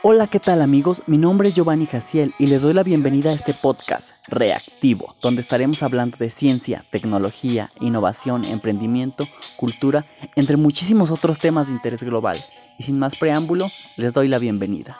Hola, ¿qué tal amigos? Mi nombre es Giovanni Jaciel y les doy la bienvenida a este podcast reactivo, donde estaremos hablando de ciencia, tecnología, innovación, emprendimiento, cultura, entre muchísimos otros temas de interés global. Y sin más preámbulo, les doy la bienvenida.